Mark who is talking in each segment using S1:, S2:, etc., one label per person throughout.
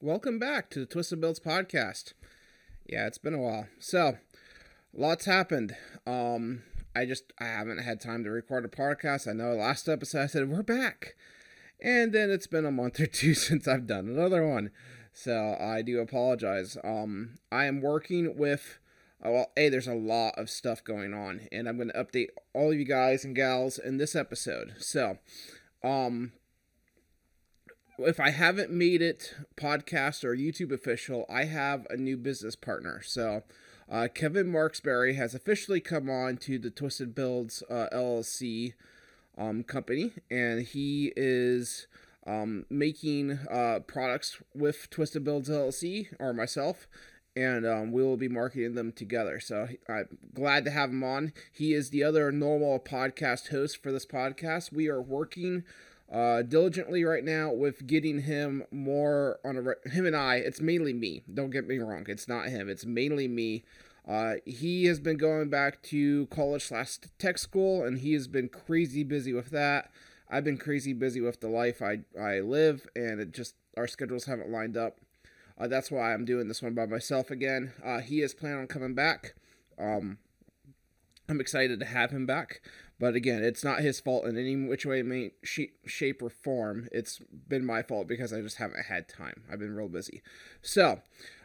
S1: welcome back to the Twisted Builds podcast. Yeah, it's been a while. So, lots happened. Um, I just I haven't had time to record a podcast. I know last episode I said we're back, and then it's been a month or two since I've done another one. So I do apologize. Um, I am working with. Uh, well, a there's a lot of stuff going on, and I'm going to update all of you guys and gals in this episode. So, um, if I haven't made it podcast or YouTube official, I have a new business partner. So, uh, Kevin Marksberry has officially come on to the Twisted Builds uh, LLC um, company, and he is um, making uh, products with Twisted Builds LLC or myself, and um, we will be marketing them together. So I'm glad to have him on. He is the other normal podcast host for this podcast. We are working uh, diligently right now with getting him more on a him and I. It's mainly me. Don't get me wrong. It's not him. It's mainly me. Uh, he has been going back to college slash tech school, and he has been crazy busy with that. I've been crazy busy with the life I I live, and it just our schedules haven't lined up. Uh, that's why I'm doing this one by myself again. Uh, he is planning on coming back. Um, I'm excited to have him back. But again, it's not his fault in any which way, shape, or form. It's been my fault because I just haven't had time. I've been real busy. So,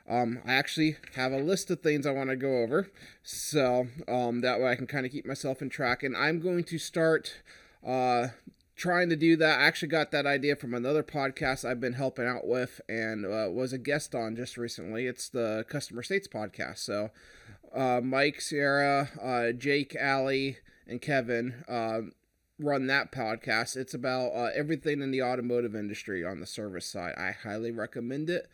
S1: um, I actually have a list of things I want to go over. So um, that way I can kind of keep myself in track. And I'm going to start uh, trying to do that. I actually got that idea from another podcast I've been helping out with and uh, was a guest on just recently. It's the Customer States podcast. So uh, Mike, Sierra, uh, Jake, Allie, and Kevin uh, run that podcast. It's about uh, everything in the automotive industry on the service side. I highly recommend it.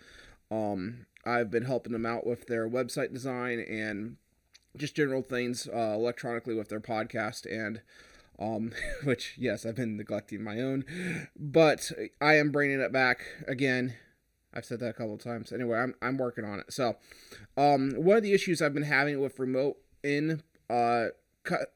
S1: Um, I've been helping them out with their website design and just general things uh, electronically with their podcast and um, which yes i've been neglecting my own but i am bringing it back again i've said that a couple of times anyway i'm, I'm working on it so um, one of the issues i've been having with remote in uh,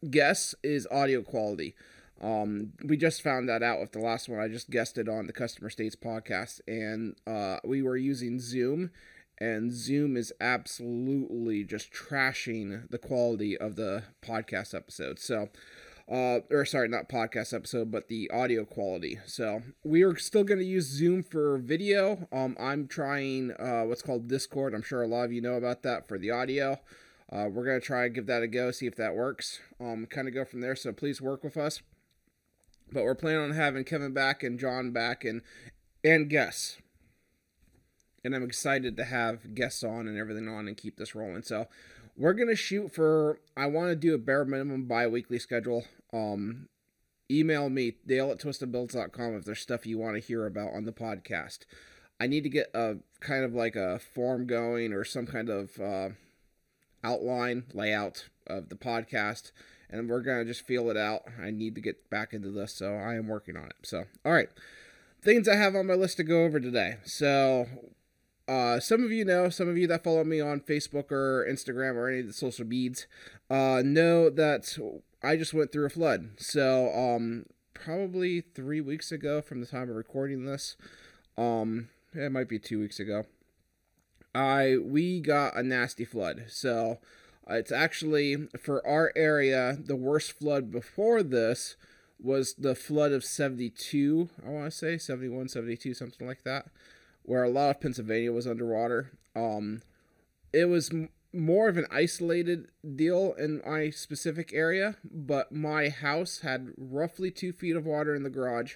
S1: guests is audio quality. Um, we just found that out with the last one. I just guessed it on the Customer States podcast, and uh, we were using Zoom, and Zoom is absolutely just trashing the quality of the podcast episode. So, uh, or sorry, not podcast episode, but the audio quality. So we are still going to use Zoom for video. Um, I'm trying uh, what's called Discord. I'm sure a lot of you know about that for the audio. Uh, we're going to try and give that a go, see if that works. Um, kind of go from there. So please work with us. But we're planning on having Kevin back and John back and and guests. And I'm excited to have guests on and everything on and keep this rolling. So we're gonna shoot for. I want to do a bare minimum bi-weekly schedule. Um, email me dale at twistedbuilds.com if there's stuff you want to hear about on the podcast. I need to get a kind of like a form going or some kind of. Uh, outline, layout of the podcast, and we're going to just feel it out. I need to get back into this, so I am working on it. So, all right. Things I have on my list to go over today. So, uh, some of you know, some of you that follow me on Facebook or Instagram or any of the social beads, uh, know that I just went through a flood. So, um, probably three weeks ago from the time of recording this, um, it might be two weeks ago. I we got a nasty flood. So uh, it's actually for our area the worst flood before this was the flood of 72 i want to say 71 72 something like that where a lot of pennsylvania was underwater um it was m- more of an isolated deal in my specific area but my house had roughly two feet of water in the garage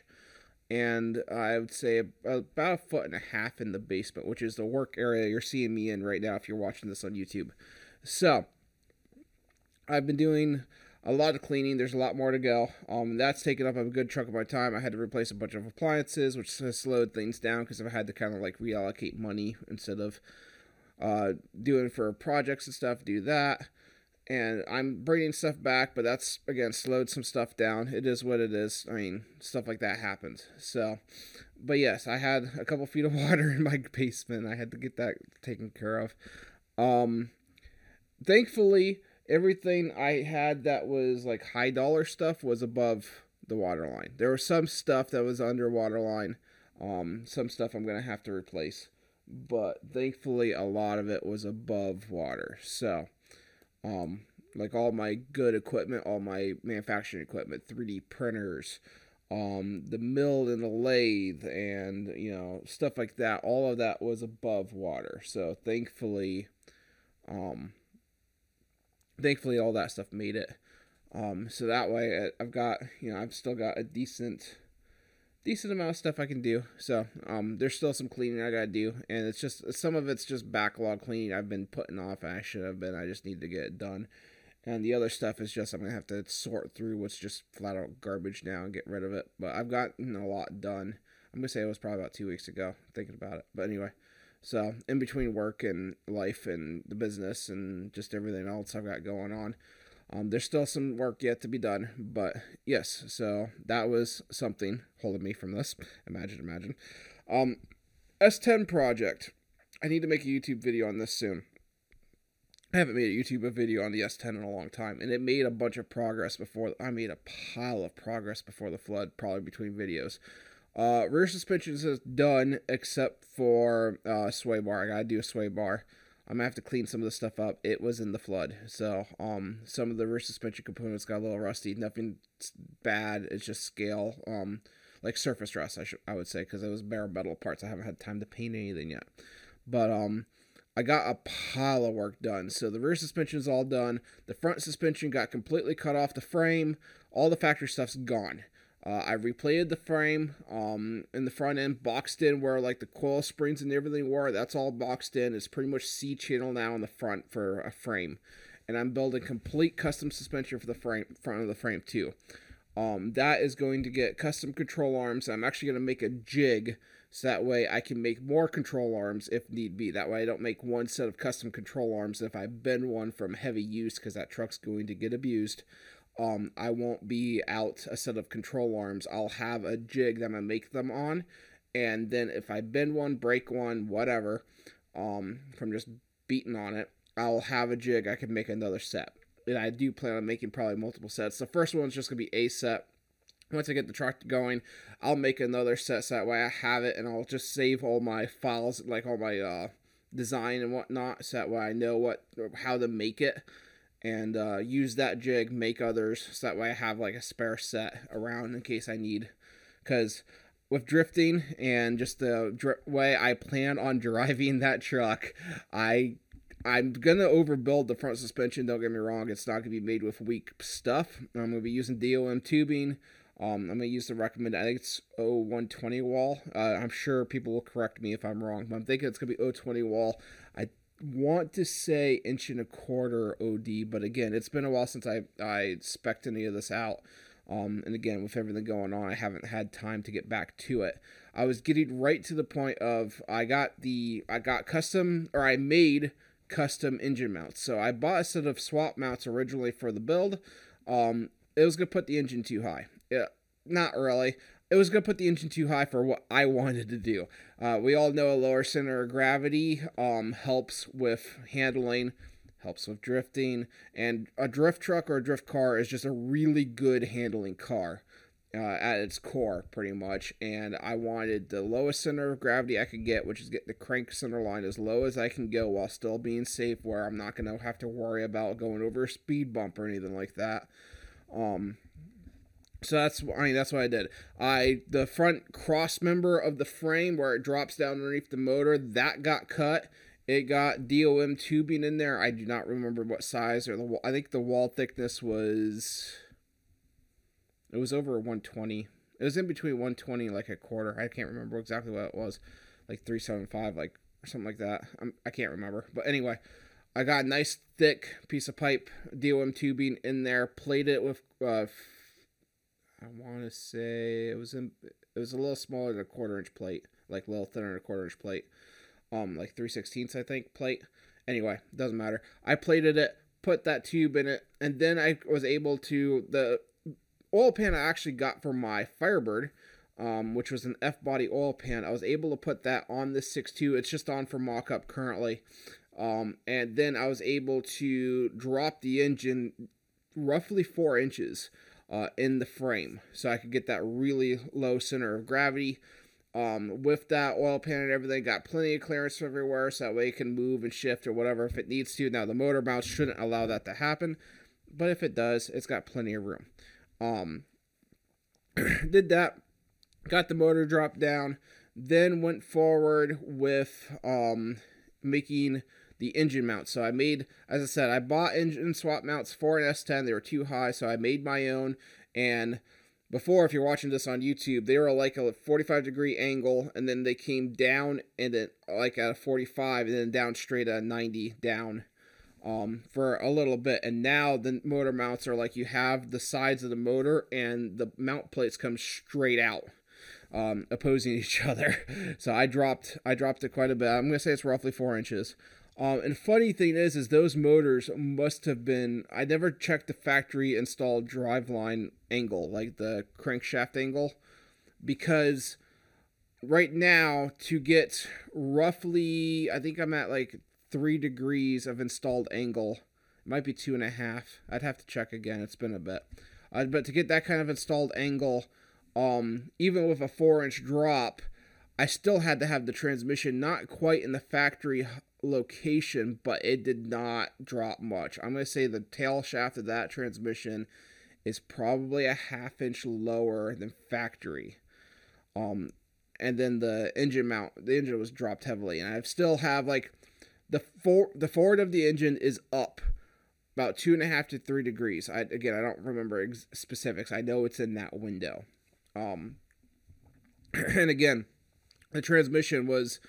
S1: and I would say about a foot and a half in the basement, which is the work area you're seeing me in right now if you're watching this on YouTube. So, I've been doing a lot of cleaning. There's a lot more to go. Um, that's taken up a good chunk of my time. I had to replace a bunch of appliances, which has slowed things down because I've had to kind of like reallocate money instead of uh, doing for projects and stuff. Do that and I'm bringing stuff back, but that's again slowed some stuff down. It is what it is. I mean, stuff like that happens. So, but yes, I had a couple feet of water in my basement. I had to get that taken care of. Um, thankfully, everything I had that was like high dollar stuff was above the water line. There was some stuff that was under water line. Um, some stuff I'm gonna have to replace. but thankfully a lot of it was above water. So, um, like all my good equipment, all my manufacturing equipment, 3D printers, um, the mill and the lathe, and you know stuff like that. All of that was above water. So thankfully, um, thankfully all that stuff made it. Um, so that way I've got you know I've still got a decent decent amount of stuff I can do. So um, there's still some cleaning I gotta do, and it's just some of it's just backlog cleaning I've been putting off. And I should have been. I just need to get it done. And the other stuff is just I'm gonna have to sort through what's just flat out garbage now and get rid of it. But I've gotten a lot done. I'm gonna say it was probably about two weeks ago thinking about it. But anyway, so in between work and life and the business and just everything else I've got going on, um, there's still some work yet to be done, but yes, so that was something holding me from this. Imagine, imagine. Um, S10 project. I need to make a YouTube video on this soon. I haven't made a YouTube video on the S10 in a long time, and it made a bunch of progress before. I made a pile of progress before the flood, probably between videos. Uh, rear suspension is done except for uh, sway bar. I gotta do a sway bar. I'm gonna have to clean some of the stuff up. It was in the flood, so um, some of the rear suspension components got a little rusty. Nothing bad. It's just scale, um, like surface rust. I should I would say because it was bare metal parts. I haven't had time to paint anything yet, but um, I got a pile of work done. So the rear suspension is all done. The front suspension got completely cut off the frame. All the factory stuff's gone. Uh, I replated the frame um, in the front end, boxed in where like the coil springs and everything were. That's all boxed in. It's pretty much C channel now in the front for a frame, and I'm building complete custom suspension for the frame front of the frame too. Um, that is going to get custom control arms. I'm actually going to make a jig so that way I can make more control arms if need be. That way I don't make one set of custom control arms. If I bend one from heavy use because that truck's going to get abused, um, I won't be out a set of control arms. I'll have a jig that I'm gonna make them on, and then if I bend one, break one, whatever, um, from just beating on it, I'll have a jig. I can make another set, and I do plan on making probably multiple sets. The first one's just gonna be a set. Once I get the truck going, I'll make another set so that way I have it, and I'll just save all my files, like all my uh, design and whatnot, so that way I know what how to make it and uh, use that jig, make others, so that way I have like a spare set around in case I need. Because with drifting and just the way I plan on driving that truck, I I'm gonna overbuild the front suspension. Don't get me wrong; it's not gonna be made with weak stuff. I'm gonna be using DOM tubing. Um, I'm gonna use the recommended. I think it's 0120 wall. Uh, I'm sure people will correct me if I'm wrong, but I'm thinking it's gonna be 020 wall. I want to say inch and a quarter OD, but again, it's been a while since I I spec any of this out. Um, and again, with everything going on, I haven't had time to get back to it. I was getting right to the point of I got the I got custom or I made custom engine mounts. So I bought a set of swap mounts originally for the build. Um, it was gonna put the engine too high. Yeah, not really it was going to put the engine too high for what I wanted to do. Uh, we all know a lower center of gravity um, helps with handling, helps with drifting, and a drift truck or a drift car is just a really good handling car. Uh, at its core, pretty much, and I wanted the lowest center of gravity I could get, which is get the crank center line as low as I can go while still being safe, where I'm not gonna have to worry about going over a speed bump or anything like that. Um, so that's I mean that's what I did. I the front cross member of the frame where it drops down underneath the motor that got cut. It got DOM tubing in there. I do not remember what size or the. I think the wall thickness was it was over 120. It was in between 120 and like a quarter. I can't remember exactly what it was. Like 375 like or something like that. I'm, I can't remember. But anyway, I got a nice thick piece of pipe DOM tubing in there, plated it with uh, I want to say it was in it was a little smaller than a quarter inch plate, like a little thinner than a quarter inch plate, um, like three sixteenths I think plate. Anyway, doesn't matter. I plated it, put that tube in it, and then I was able to the oil pan I actually got for my Firebird, um, which was an F body oil pan. I was able to put that on this 6.2. It's just on for mock up currently. Um, and then I was able to drop the engine roughly four inches uh, in the frame so I could get that really low center of gravity. Um, with that oil pan and everything, got plenty of clearance everywhere, so that way it can move and shift or whatever if it needs to. Now the motor mount shouldn't allow that to happen, but if it does, it's got plenty of room. Um, did that, got the motor dropped down, then went forward with um, making the engine mount. So I made, as I said, I bought engine swap mounts for an S10. They were too high, so I made my own. And before, if you're watching this on YouTube, they were like a 45 degree angle, and then they came down and then like at a 45, and then down straight at 90 down um, for a little bit. And now the motor mounts are like you have the sides of the motor, and the mount plates come straight out. Um, opposing each other, so I dropped I dropped it quite a bit. I'm gonna say it's roughly four inches. Um, and funny thing is, is those motors must have been. I never checked the factory installed driveline angle, like the crankshaft angle, because right now to get roughly, I think I'm at like three degrees of installed angle. It might be two and a half. I'd have to check again. It's been a bit, uh, but to get that kind of installed angle, um, even with a four inch drop. I still had to have the transmission not quite in the factory location, but it did not drop much. I'm going to say the tail shaft of that transmission is probably a half inch lower than factory. Um, and then the engine mount, the engine was dropped heavily, and I still have like the for the forward of the engine is up about two and a half to three degrees. I again, I don't remember ex- specifics. I know it's in that window. Um, and again, the transmission was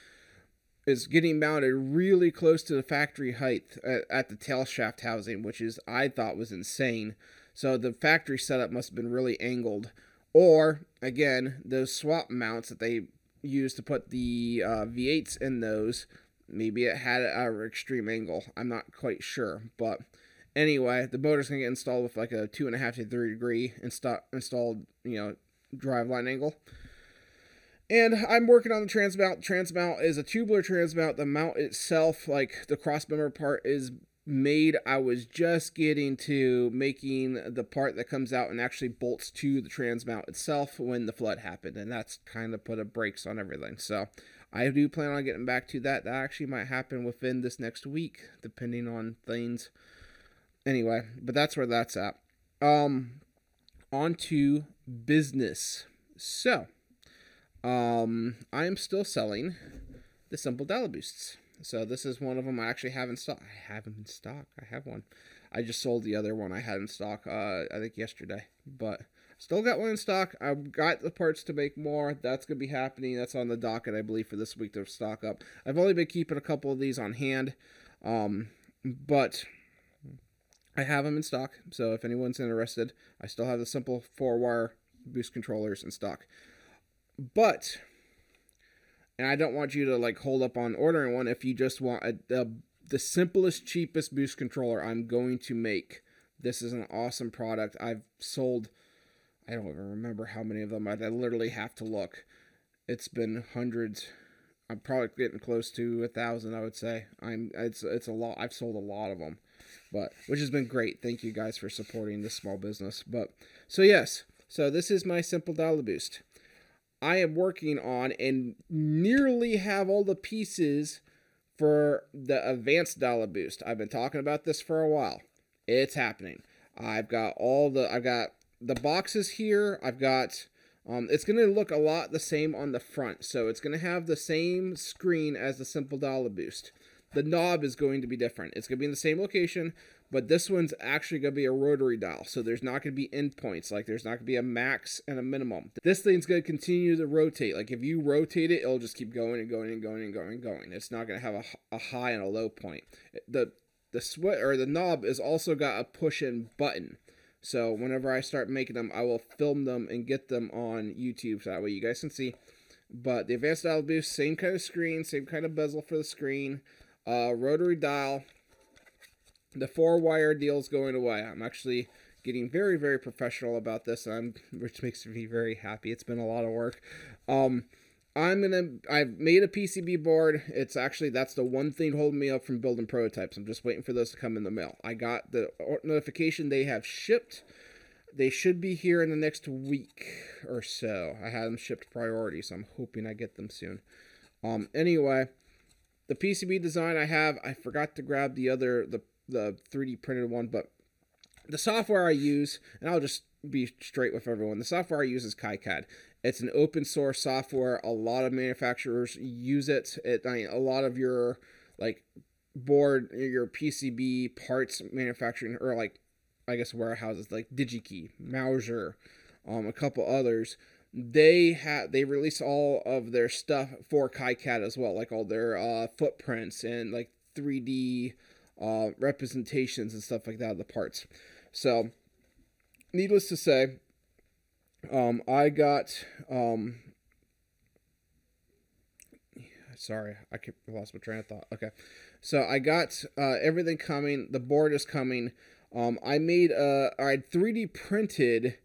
S1: is getting mounted really close to the factory height at, at, the tail shaft housing, which is I thought was insane. So the factory setup must have been really angled, or again those swap mounts that they used to put the uh, V8s in those. Maybe it had an extreme angle. I'm not quite sure, but anyway, the motor's gonna get installed with like a two and a half to three degree insta- installed, you know, drive line angle. And I'm working on the transmount. Transmount is a tubular transmount. The mount itself, like the cross member part, is made. I was just getting to making the part that comes out and actually bolts to the transmount itself when the flood happened, and that's kind of put a brakes on everything. So I do plan on getting back to that. That actually might happen within this next week, depending on things. Anyway, but that's where that's at. Um, on to business. So um, I am still selling the Simple Dial Boosts. So this is one of them I actually have in stock. I have them in stock. I have one. I just sold the other one I had in stock. Uh, I think yesterday, but still got one in stock. I've got the parts to make more. That's gonna be happening. That's on the docket, I believe, for this week to stock up. I've only been keeping a couple of these on hand, um, but I have them in stock. So if anyone's interested, I still have the simple four wire boost controllers in stock. But and I don't want you to like hold up on ordering one if you just want a, a, the simplest, cheapest boost controller I'm going to make. This is an awesome product. I've sold, I don't even remember how many of them. I, I literally have to look. It's been hundreds. I'm probably getting close to a thousand. I would say. I'm. It's it's a lot. I've sold a lot of them, but which has been great. Thank you guys for supporting this small business. But so yes. So this is my simple dial boost. I am working on and nearly have all the pieces for the advanced dial boost. I've been talking about this for a while. It's happening. I've got all the I've got the boxes here. I've got um, it's going to look a lot the same on the front. So it's going to have the same screen as the simple dial boost. The knob is going to be different. It's going to be in the same location, but this one's actually going to be a rotary dial. So there's not going to be endpoints. Like there's not going to be a max and a minimum. This thing's going to continue to rotate. Like if you rotate it, it'll just keep going and going and going and going and going. It's not going to have a, a high and a low point. The the sweat or the knob has also got a push in button. So whenever I start making them, I will film them and get them on YouTube so that way you guys can see. But the advanced dial boost, same kind of screen, same kind of bezel for the screen, uh, rotary dial, the four wire deal's going away. I'm actually getting very very professional about this I'm which makes me very happy. It's been a lot of work. Um I'm gonna I've made a PCB board. It's actually that's the one thing holding me up from building prototypes. I'm just waiting for those to come in the mail. I got the notification they have shipped they should be here in the next week or so. I had them shipped priority, so I'm hoping I get them soon. Um, anyway, the PCB design I have, I forgot to grab the other the the 3D printed one, but the software I use, and I'll just be straight with everyone. The software I use is KiCad. It's an open source software. A lot of manufacturers use it. It I mean, a lot of your like board your PCB parts manufacturing or like I guess warehouses like DigiKey, Mouser, um, a couple others. They have they release all of their stuff for KiCad as well, like all their uh, footprints and like 3D uh, representations and stuff like that of the parts. So, needless to say, um, I got um, sorry, I lost my train of thought. Okay, so I got uh, everything coming. The board is coming. Um, I made a I 3D printed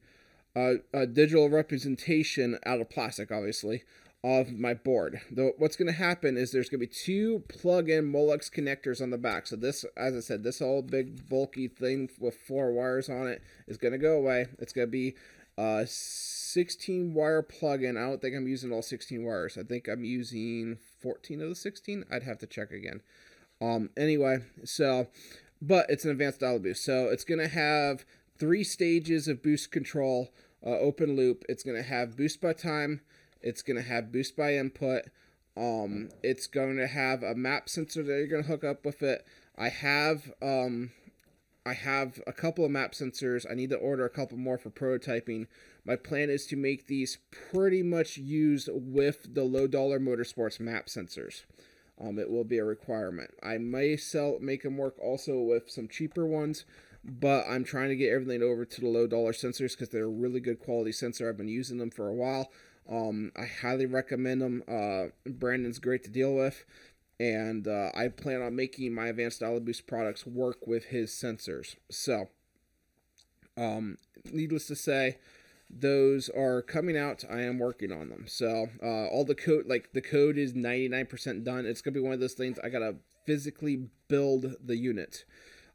S1: a, a digital representation out of plastic, obviously, of my board. Though what's going to happen is there's going to be two plug-in Molex connectors on the back. So this, as I said, this whole big bulky thing with four wires on it is going to go away. It's going to be a 16 wire plug-in. I don't think I'm using all 16 wires. I think I'm using 14 of the 16. I'd have to check again. Um, anyway, so, but it's an advanced dial boost. So it's going to have three stages of boost control, uh, open loop. It's going to have boost by time. It's going to have boost by input. Um, it's going to have a map sensor that you're going to hook up with it. I have um, I have a couple of map sensors. I need to order a couple more for prototyping. My plan is to make these pretty much used with the low dollar motorsports map sensors. Um, it will be a requirement. I may sell make them work also with some cheaper ones, but I'm trying to get everything over to the low dollar sensors because they're a really good quality sensor. I've been using them for a while. Um, I highly recommend them. Uh, Brandon's great to deal with, and uh, I plan on making my advanced boost products work with his sensors. So, um, needless to say, those are coming out. I am working on them. So, uh, all the code, like the code, is 99% done. It's gonna be one of those things I gotta physically build the unit.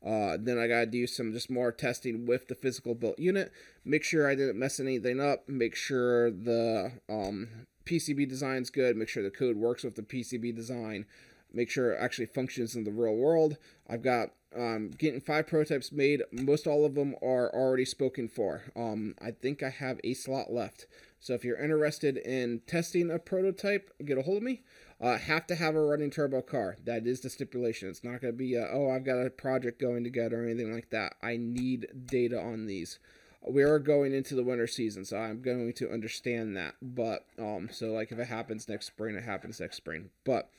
S1: Uh, then I gotta do some just more testing with the physical built unit. Make sure I didn't mess anything up. Make sure the um, PCB design's good. Make sure the code works with the PCB design. Make sure it actually functions in the real world. I've got um, getting five prototypes made. Most all of them are already spoken for. Um, I think I have a slot left. So if you're interested in testing a prototype, get a hold of me uh, have to have a running turbo car. That is the stipulation. It's not going to be, a, oh, I've got a project going together or anything like that. I need data on these. We are going into the winter season, so I'm going to understand that. But, um, so like if it happens next spring, it happens next spring. But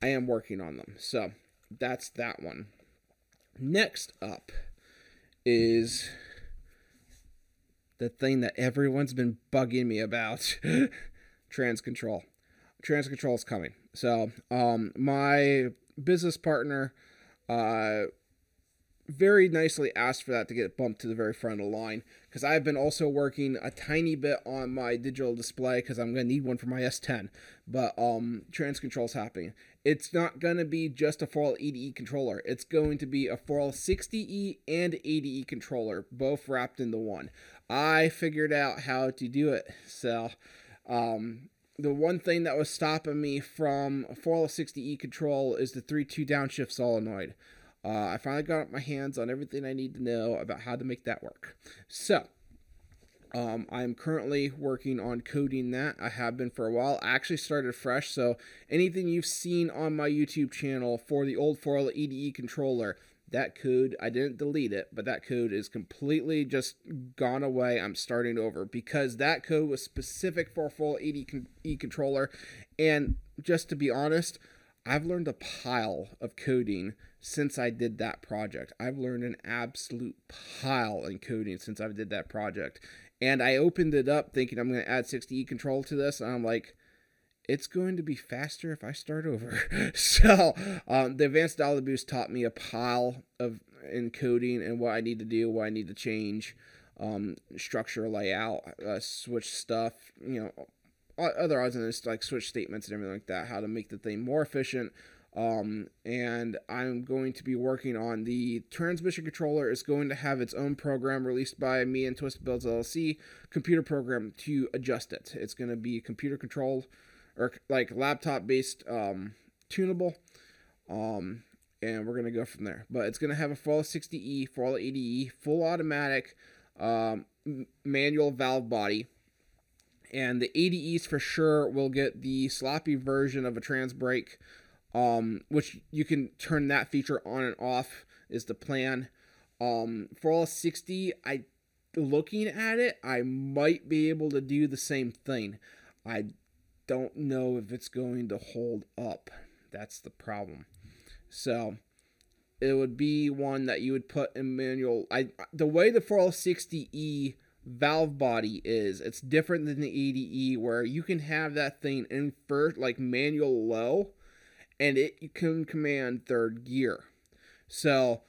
S1: I am working on them. So that's that one. Next up is the thing that everyone's been bugging me about trans control. Trans control is coming. So, um, my business partner, uh, very nicely asked for that to get bumped to the very front of the line because I've been also working a tiny bit on my digital display because I'm gonna need one for my S10. But um, trans control's happening. It's not gonna be just a 4L80E controller. It's going to be a 4L 60E and 80E controller, both wrapped into one. I figured out how to do it. So, um, the one thing that was stopping me from a 4L60E control is the 3-2 downshift solenoid. Uh, I finally got my hands on everything I need to know about how to make that work. So, um, I'm currently working on coding that. I have been for a while. I actually started fresh, so anything you've seen on my YouTube channel for the old 4L80E controller, that code i didn't delete it but that code is completely just gone away. I'm starting over because that code was specific for a full EDE con- e controller. And just to be honest i've learned a pile of coding since i did that project. I've learned an absolute pile in coding since i did that project. And i opened it up thinking i'm going to add 60e control to this and i'm like it's going to be faster if I start over. so um, the advanced dial boost taught me a pile of encoding and what I need to do, what I need to change, um, structure, layout, uh, switch stuff, you know, other odds and ends like switch statements and everything like that, how to make the thing more efficient, Um, and I'm going to be working on the transmission controller is going to have its own program released by me and Twisted Builds LLC computer program to adjust it. It's going to be computer controlled or like laptop based um, tunable. Um, and we're to go from there. But it's to have a 460E, 480E, full automatic um, manual valve body. And the 80Es for sure will get the sloppy version of a trans brake, um, which you can turn that feature on and off, is the plan. Um, for all 60, I looking at it, I might be able to do the same thing. I don't know if it's going to hold up. That's the problem. So it would be one that you would put in manual. I the way the 460E valve body is, it's different than the 80E where you can have that thing in first like manual low and it can command third gear. So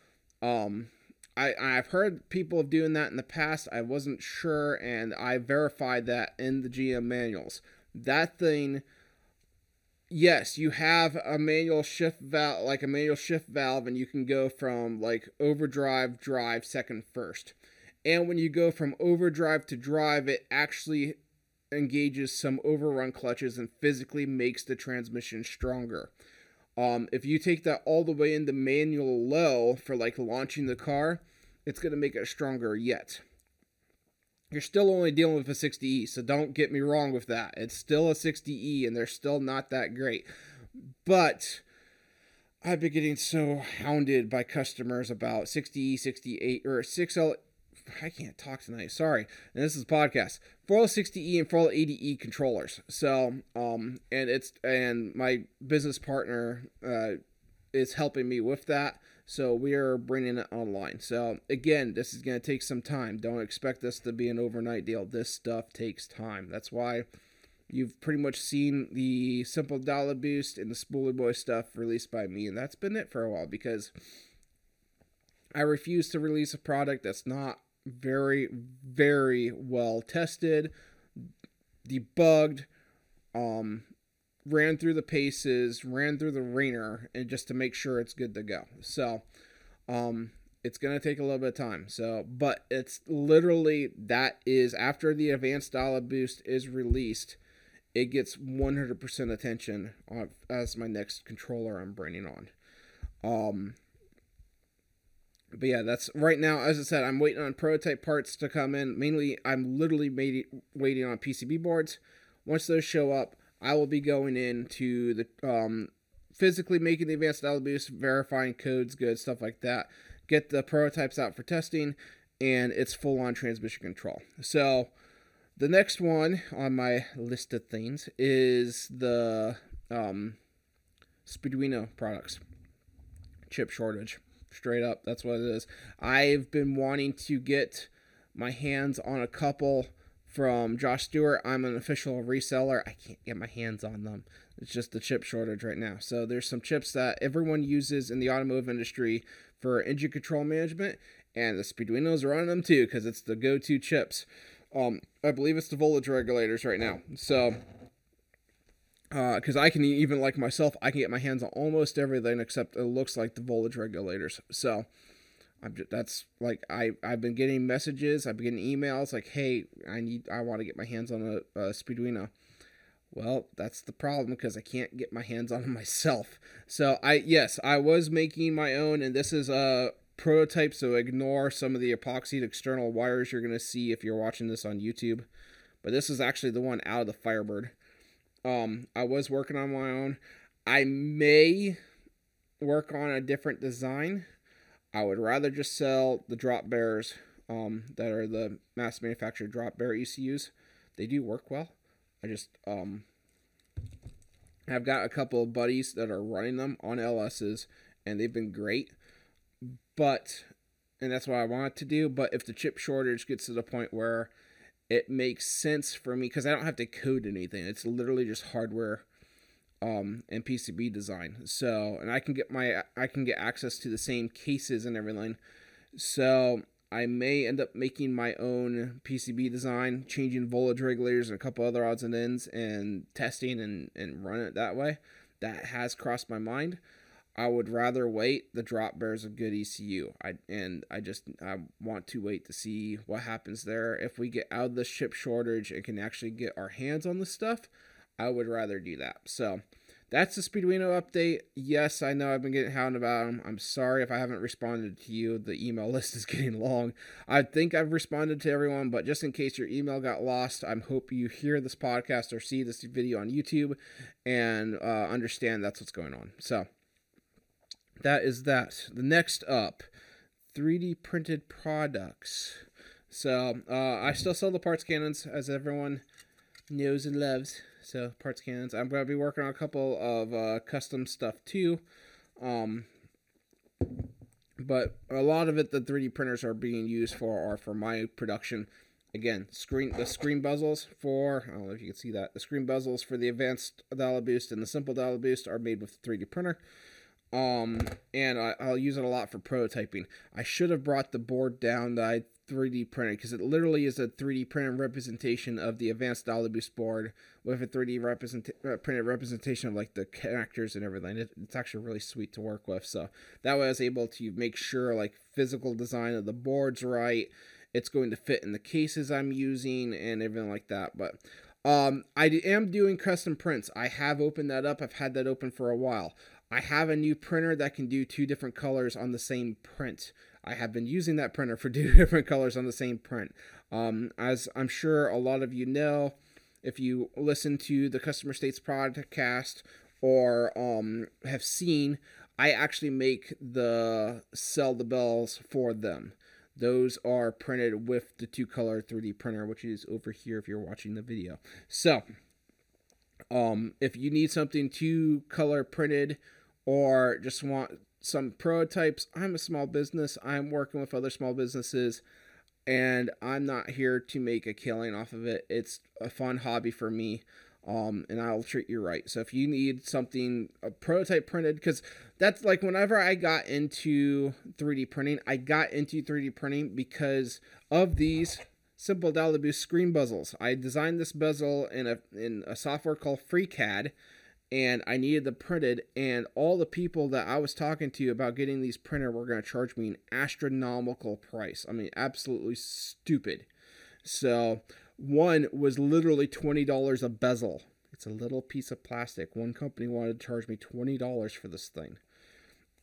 S1: um I, I've heard people of doing that in the past. I wasn't sure, and I verified that in the GM manuals. That thing yes, you have a manual shift valve, like a manual shift valve, and you can go from like overdrive, drive, second, first. And when you go from overdrive to drive, it actually engages some overrun clutches and physically makes the transmission stronger. Um, if you take that all the way into manual low for like launching the car, it's going to make it stronger yet. You're still only dealing with a 60E, so don't get me wrong with that. It's still a 60E, and they're still not that great. But I've been getting so hounded by customers about 60E, 68, or 6L. I can't talk tonight. Sorry. And this is a podcast. 460E and 480E controllers. So, um, and it's and my business partner uh, is helping me with that. So we are bringing it online. So again, this is going to take some time. Don't expect this to be an overnight deal. This stuff takes time. That's why you've pretty much seen the simple dial boost and the spoolie boy stuff released by me, and that's been it for a while because I refuse to release a product that's not very, very well tested, debugged, um, ran through the paces, ran through the ringer, and just to make sure it's good to go. So, um, it's gonna take a little bit of time. So, but it's literally that is after the advanced dial boost is released, it gets 100% attention on, as my next controller I'm bringing on. Um, but yeah, that's right now. As I said, I'm waiting on prototype parts to come in. Mainly, I'm literally made, waiting on PCB boards. Once those show up, I will be going into the um, physically making the advanced boost, verifying codes, good stuff like that. Get the prototypes out for testing, and it's full on transmission control. So the next one on my list of things is the um, products. Chip shortage. Straight up, that's what it is. I've been wanting to get my hands on a couple from Josh Stewart. I'm an official reseller. I can't get my hands on them. It's just the chip shortage right now. So there's some chips that everyone uses in the automotive industry for engine control management, and the Speeduinos are on them too because it's the go-to chips. Um, I believe it's the voltage regulators right now. So, because uh, I can even like myself, I can get my hands on almost everything except it looks like the voltage regulators. So, I'm just, that's like I I've been getting messages, I've been getting emails like, hey, I need I want to get my hands on a, a. Well, that's the problem because I can't get my hands on myself. So I yes, I was making my own, and this is a prototype. So ignore some of the epoxied external wires you're gonna see if you're watching this on YouTube. But this is actually the one out of the Firebird. Um, I was working on my own. I may work on a different design I would rather just sell the Dropbears um, that are the mass manufactured Dropbear ECUs. They do work well. I just um, I've got a couple of buddies that are running them on LSs, and they've been great. But and that's what I want to do. But if the chip shortage gets to the point where it makes sense for me, because I don't have to code anything, it's literally just hardware um, and PCB design. So, and I can get my I can get access to the same cases and everything. So I may end up making my own PCB design, changing voltage regulators and a couple other odds and ends, and testing and and run it that way. that has crossed my mind. I would rather wait. The Dropbears a good ECU. I and I just I want to wait to see what happens there. If we get out of the chip shortage and can actually get our hands on the stuff, I would rather do that. So that's the Speeduino update. Yes, I know I've been getting hounded about them. I'm sorry if I haven't responded to you. The email list is getting long. I think I've responded to everyone, but just in case your email got lost, I hope you hear this podcast or see this video on YouTube and uh, understand that's what's going on. So that is that. The next up 3D printed products. So uh, I still sell the parts cannons, as everyone knows and loves. So parts cannons. I'm gonna be working on a couple of uh, custom stuff too. Um, but a lot of it, the 3D printers are being used for are for my production. Again, screen the screen bezels for I don't know if you can see that the screen bezels for the advanced dial boost and the simple dial boost are made with 3D printer. Um, and I, will use it a lot for prototyping. I should have brought the board down that I 3D printed because it literally is a 3D printed representation of the advanced Boost board with a 3D represent- uh, printed representation of like the connectors and everything. It, it's actually really sweet to work with. So that way I was able to make sure like physical design of the board's right. It's going to fit in the cases I'm using and everything like that. But um, I am doing custom prints. I have opened that up. I've had that open for a while. I have a new printer that can do two different colors on the same print. I have been using that printer for two different colors on the same print. Um, as I'm sure a lot of you know, if you listen to the Customer States podcast or um, have seen, I actually make the sell the bells for them. Those are printed with the two color 3D printer, which is over here if you're watching the video. So, um, if you need something two color printed or just want some prototypes. I'm a small business. I'm working with other small businesses and I'm not here to make a killing off of it. It's a fun hobby for me. Um, and I'll treat you right. So if you need something a prototype printed, because that's like whenever I got into 3D printing, I got into 3D printing because of these simple Boost screen bezels. I designed this bezel in a in a software called FreeCAD, and I needed them printed. And all the people that I was talking to about getting these printed were going to charge me an astronomical price. I mean, absolutely stupid. So one was literally twenty dollars a bezel. It's a little piece of plastic. One company wanted to charge me twenty dollars for this thing.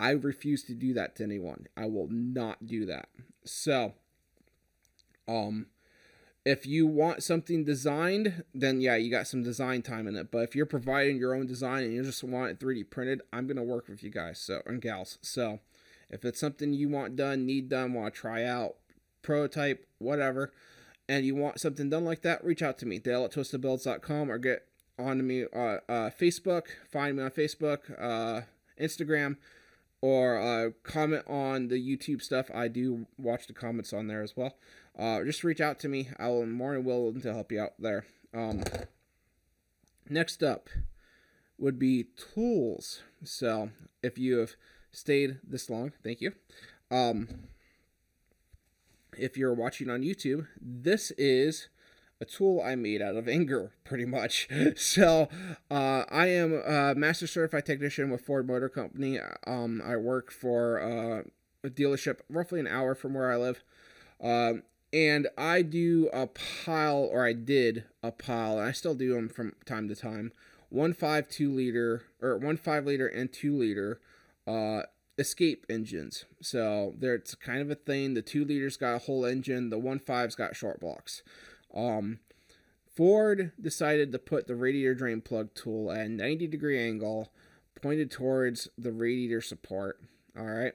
S1: I refuse to do that to anyone. I will not do that. So, um, if you want something designed, then yeah, you got some design time in it. But if you're providing your own design and you just want it 3D printed, I'm gonna work with you guys so and gals. So if it's something you want done, need done, want to try out, prototype, whatever, and you want something done like that, reach out to me, Dale at twistedbuilds.com or get on to me uh, uh, Facebook, find me on Facebook, uh, Instagram, or uh, comment on the YouTube stuff. I do watch the comments on there as well uh, just reach out to me. I will more than willing to help you out there. Um, next up would be tools. So if you have stayed this long, thank you. Um, if you're watching on YouTube, this is a tool I made out of anger, pretty much. So, uh, I am a master certified technician with Ford Motor Company. Um, I work for uh, a dealership roughly an hour from where I live. Um, and I do a pile, or I did a pile, and I still do them from time to time. One five two liter, or one five liter and two liter, uh, escape engines. So there, it's kind of a thing. The two liters got a whole engine. The one five's got short blocks. Um, Ford decided to put the radiator drain plug tool at a 90 degree angle, pointed towards the radiator support. All right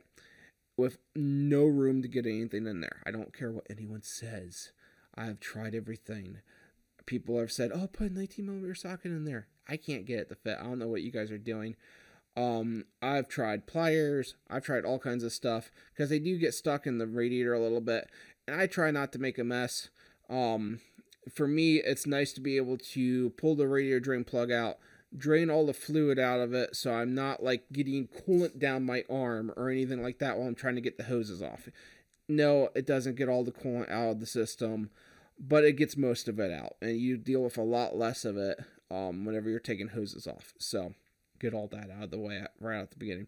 S1: with no room to get anything in there. I don't care what anyone says. I have tried everything. People have said, "Oh, put a 19 millimeter socket in there." I can't get it to fit. I don't know what you guys are doing. Um, I've tried pliers. I've tried all kinds of stuff because they do get stuck in the radiator a little bit, and I try not to make a mess. Um, for me, it's nice to be able to pull the radiator drain plug out drain all the fluid out of it so I'm not like getting coolant down my arm or anything like that while I'm trying to get the hoses off. No, it doesn't get all the coolant out of the system, but it gets most of it out, and you deal with a lot less of it um, whenever you're taking hoses off. So, get all that out of the way right at the beginning.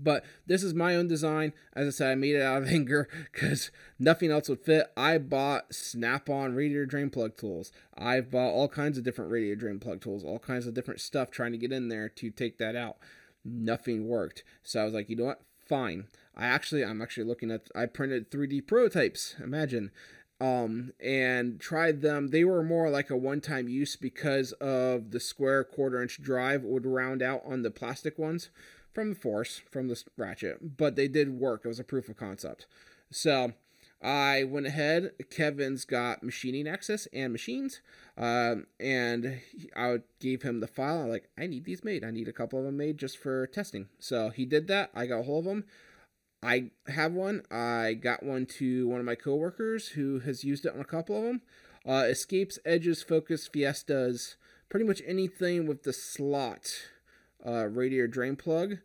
S1: But this is my own design. As I said, I made it out of anger because nothing else would fit. I bought Snap on radiator drain plug tools. I've bought all kinds of different radiator drain plug tools, all kinds of different stuff trying to get in there to take that out. Nothing worked. So I was like, you know what? Fine. I actually, I'm actually looking at, I printed 3D prototypes. Imagine. Um, and tried them. They were more like a one time use because of the square quarter inch drive would round out on the plastic ones from the force from the ratchet, but they did work. It was a proof of concept. So I went ahead. Kevin's got machining access and machines, um, and I gave him the file. I'm like, I need these made. I need a couple of them made just for testing. So he did that. I got a hold of them. I have one. I got one to one of my coworkers who has used it on a couple of them. Uh, escapes, edges, focus, fiestas, pretty much anything with the slot uh, radiator drain plug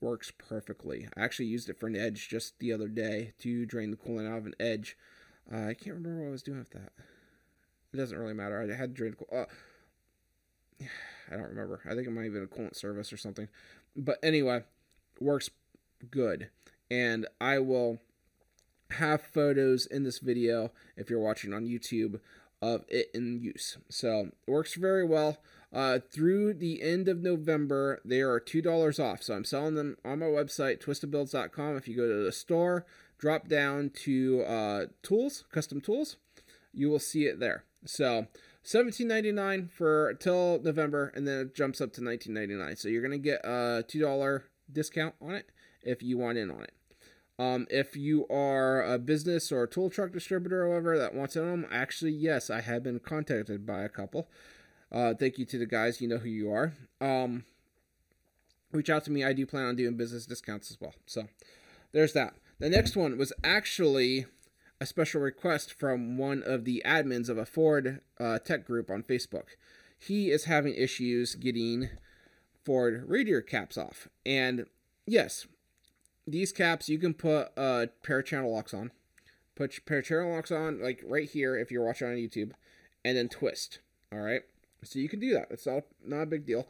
S1: works perfectly. I actually used it for an edge just the other day to drain the coolant out of an edge. Uh, I can't remember what I was doing with that. It doesn't really matter. I had to drain the coolant. Uh, I don't remember. I think it might have been a coolant service or something. But anyway, works good. And I will have photos in this video if you're watching on YouTube of it in use. So it works very well. Uh, through the end of November, they are $2 off. So I'm selling them on my website, twistedbuilds.com. If you go to the store, drop down to uh, tools, custom tools, you will see it there. So $17.99 for till November, and then it jumps up to $19.99. So you're going to get a $2 discount on it if you want in on it. Um, if you are a business or a tool truck distributor or whatever that wants in on them, actually, yes, I have been contacted by a couple. Uh, thank you to the guys. You know who you are. Um, reach out to me. I do plan on doing business discounts as well. So there's that. The next one was actually a special request from one of the admins of a Ford uh, tech group on Facebook. He is having issues getting Ford radiator caps off. And yes, these caps you can put a pair of channel locks on. Put your pair of channel locks on, like right here if you're watching on YouTube, and then twist. All right. So you can do that. It's not, not a big deal.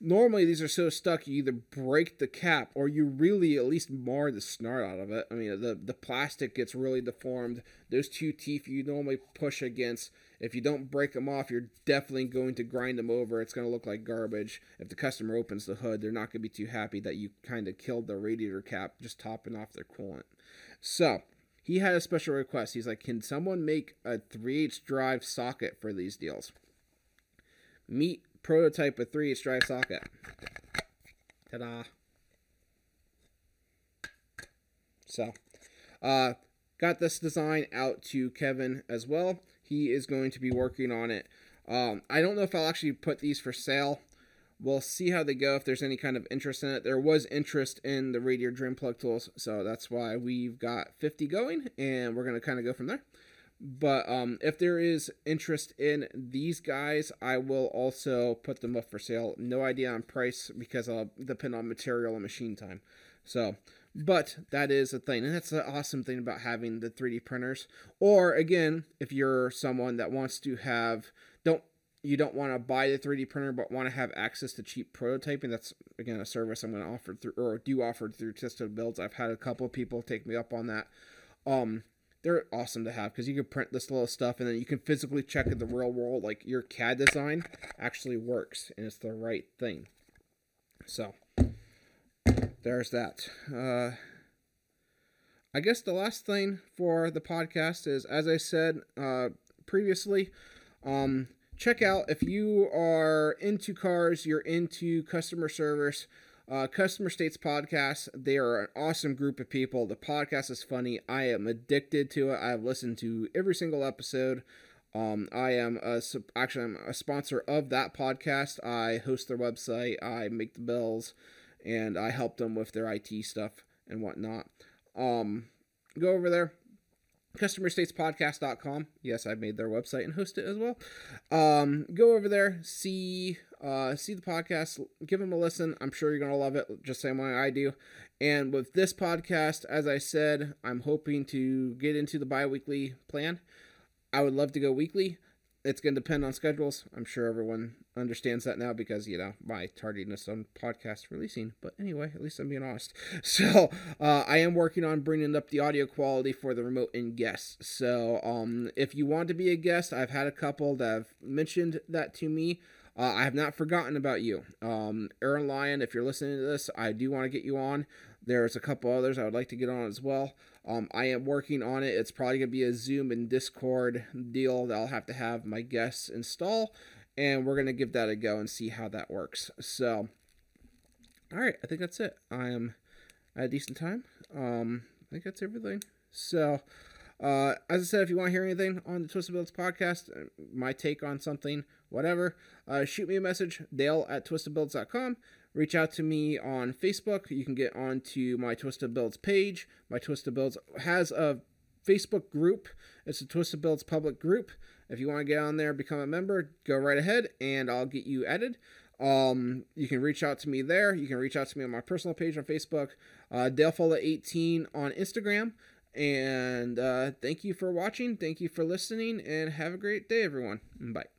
S1: Normally, these are so stuck, you either break the cap or you really at least mar the snart out of it. I mean, the, the plastic gets really deformed. Those two teeth you normally push against, if you don't break them off, you're definitely going to grind them over. It's going to look like garbage. If the customer opens the hood, they're not going to be too happy that you kind of killed the radiator cap just topping off their coolant. So, he had a special request. He's like, Can someone make a 3/8 drive socket for these deals? Meet prototype of 3 drive socket. Ta-da. So, uh, got this design out to Kevin as well. He is going to be working on it. Um, I don't know if I'll actually put these for sale. We'll see how they go if there's any kind of interest in it. There was interest in the radiator drain plug tools, so that's why we've got 50 going, and we're going to kind of go from there. But um, if there is interest in these guys, I will also put them up for sale. No idea on price because I'll depend on material and machine time. So, but that is a thing, and that's the awesome thing about having the 3D printers. Or again, if you're someone that wants to have don't you don't want to buy the 3D printer but want to have access to cheap prototyping, that's again a service I'm going to offer through or do offer through Twisted Builds. I've had a couple people take me up on that. Um, they're awesome to have because you can print this little stuff and then you can physically check in the real world like your CAD design actually works and it's the right thing. So there's that. Uh, I guess the last thing for the podcast is, as I said uh, previously, um, check out if you are into cars, you're into customer service uh, Customer States Podcast, they are an awesome group of people. The podcast is funny. I am addicted to it. I've listened to every single episode. Um, I am a, actually I'm a sponsor of that podcast. I host their website, I make the bills, and I help them with their IT stuff and whatnot. Um, go over there, customerstatespodcast.com. Yes, I've made their website and host it as well. Um, go over there, see uh, see the podcast, give them a listen. I'm sure you're gonna love it, just same way I do. And with this podcast, as I said, I'm hoping to get into the bi-weekly plan. I would love to go weekly. it's going to depend on schedules. I'm sure everyone understands that now because, you know, my tardiness on podcast releasing. But anyway, at least I'm being honest. So uh, I am working on bringing up the audio quality for the remote in guests. So um, if you want to be a guest, I've had a couple that have mentioned that to me. Uh, I have not forgotten about you. Um, Aaron Lyon, if you're listening to this, I do want to get you on. There's a couple others I would like to get on as well. Um, I am working on it. It's probably going to be a Zoom and Discord deal that I'll have to have my guests install, and we're going to give that a go and see how that works. So, all right, I think that's it. I am at a decent time. Um, I think that's everything. So, uh, as I said, if you want to hear anything on the Twisted Builds podcast, uh, my take on something, whatever, uh, shoot me a message, dale at twistedbuilds.com reach out to me on Facebook. You can get onto my Twisted Builds page. My Twisted Builds has a Facebook group. It's a Twisted Builds public group. If you want to get on there, become a member, go right ahead, and I'll get you added. Um, you can reach out to me there. You can reach out to me on my personal page on Facebook, uh, DaleFola18 on Instagram. And uh, thank you for watching. Thank you for listening, and have a great day, everyone. Bye.